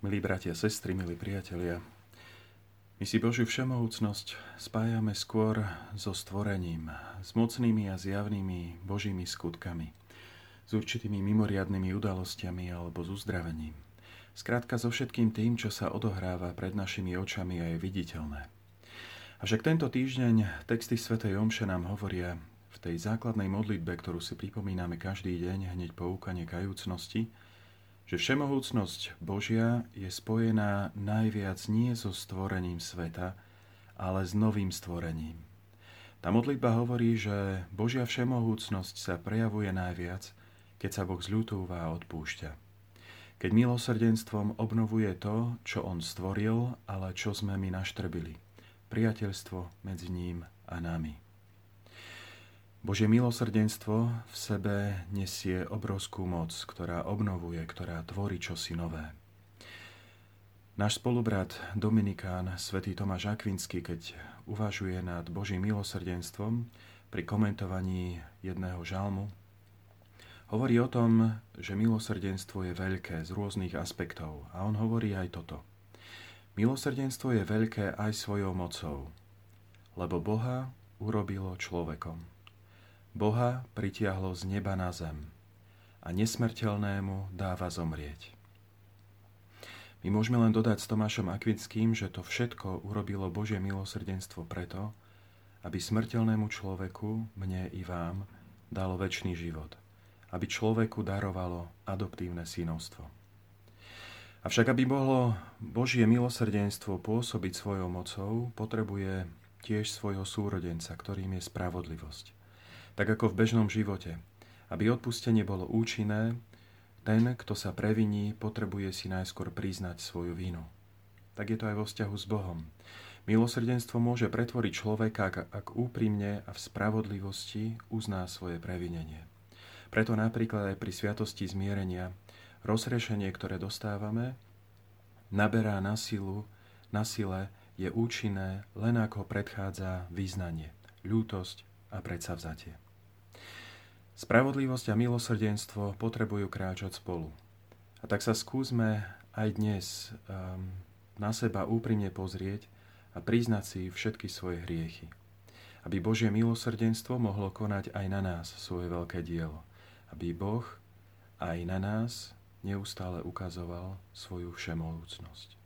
Milí bratia, sestry, milí priatelia, my si Božiu všemohúcnosť spájame skôr so stvorením, s mocnými a zjavnými Božími skutkami, s určitými mimoriadnými udalosťami alebo s uzdravením. Skrátka so všetkým tým, čo sa odohráva pred našimi očami a je viditeľné. Avšak tento týždeň texty Sv. Omše nám hovoria v tej základnej modlitbe, ktorú si pripomíname každý deň hneď po úkane kajúcnosti, že všemohúcnosť Božia je spojená najviac nie so stvorením sveta, ale s novým stvorením. Tá modlitba hovorí, že Božia všemohúcnosť sa prejavuje najviac, keď sa Boh zľutúva a odpúšťa. Keď milosrdenstvom obnovuje to, čo On stvoril, ale čo sme my naštrbili. Priateľstvo medzi ním a nami. Božie milosrdenstvo v sebe nesie obrovskú moc, ktorá obnovuje, ktorá tvorí čosi nové. Náš spolubrat Dominikán, svätý Tomáš Akvinsky, keď uvažuje nad Božím milosrdenstvom pri komentovaní jedného žalmu, hovorí o tom, že milosrdenstvo je veľké z rôznych aspektov. A on hovorí aj toto. Milosrdenstvo je veľké aj svojou mocou, lebo Boha urobilo človekom. Boha pritiahlo z neba na zem a nesmrteľnému dáva zomrieť. My môžeme len dodať s Tomášom Akvinským, že to všetko urobilo Božie milosrdenstvo preto, aby smrteľnému človeku, mne i vám, dalo väčší život. Aby človeku darovalo adoptívne synovstvo. Avšak aby mohlo Božie milosrdenstvo pôsobiť svojou mocou, potrebuje tiež svojho súrodenca, ktorým je spravodlivosť tak ako v bežnom živote. Aby odpustenie bolo účinné, ten, kto sa previní, potrebuje si najskôr priznať svoju vinu. Tak je to aj vo vzťahu s Bohom. Milosrdenstvo môže pretvoriť človeka, ak úprimne a v spravodlivosti uzná svoje previnenie. Preto napríklad aj pri sviatosti zmierenia rozrešenie, ktoré dostávame, naberá na silu, na sile, je účinné len ako predchádza význanie, ľútosť a predsavzatie. Spravodlivosť a milosrdenstvo potrebujú kráčať spolu. A tak sa skúsme aj dnes um, na seba úprimne pozrieť a priznať si všetky svoje hriechy. Aby Božie milosrdenstvo mohlo konať aj na nás svoje veľké dielo. Aby Boh aj na nás neustále ukazoval svoju všemohúcnosť.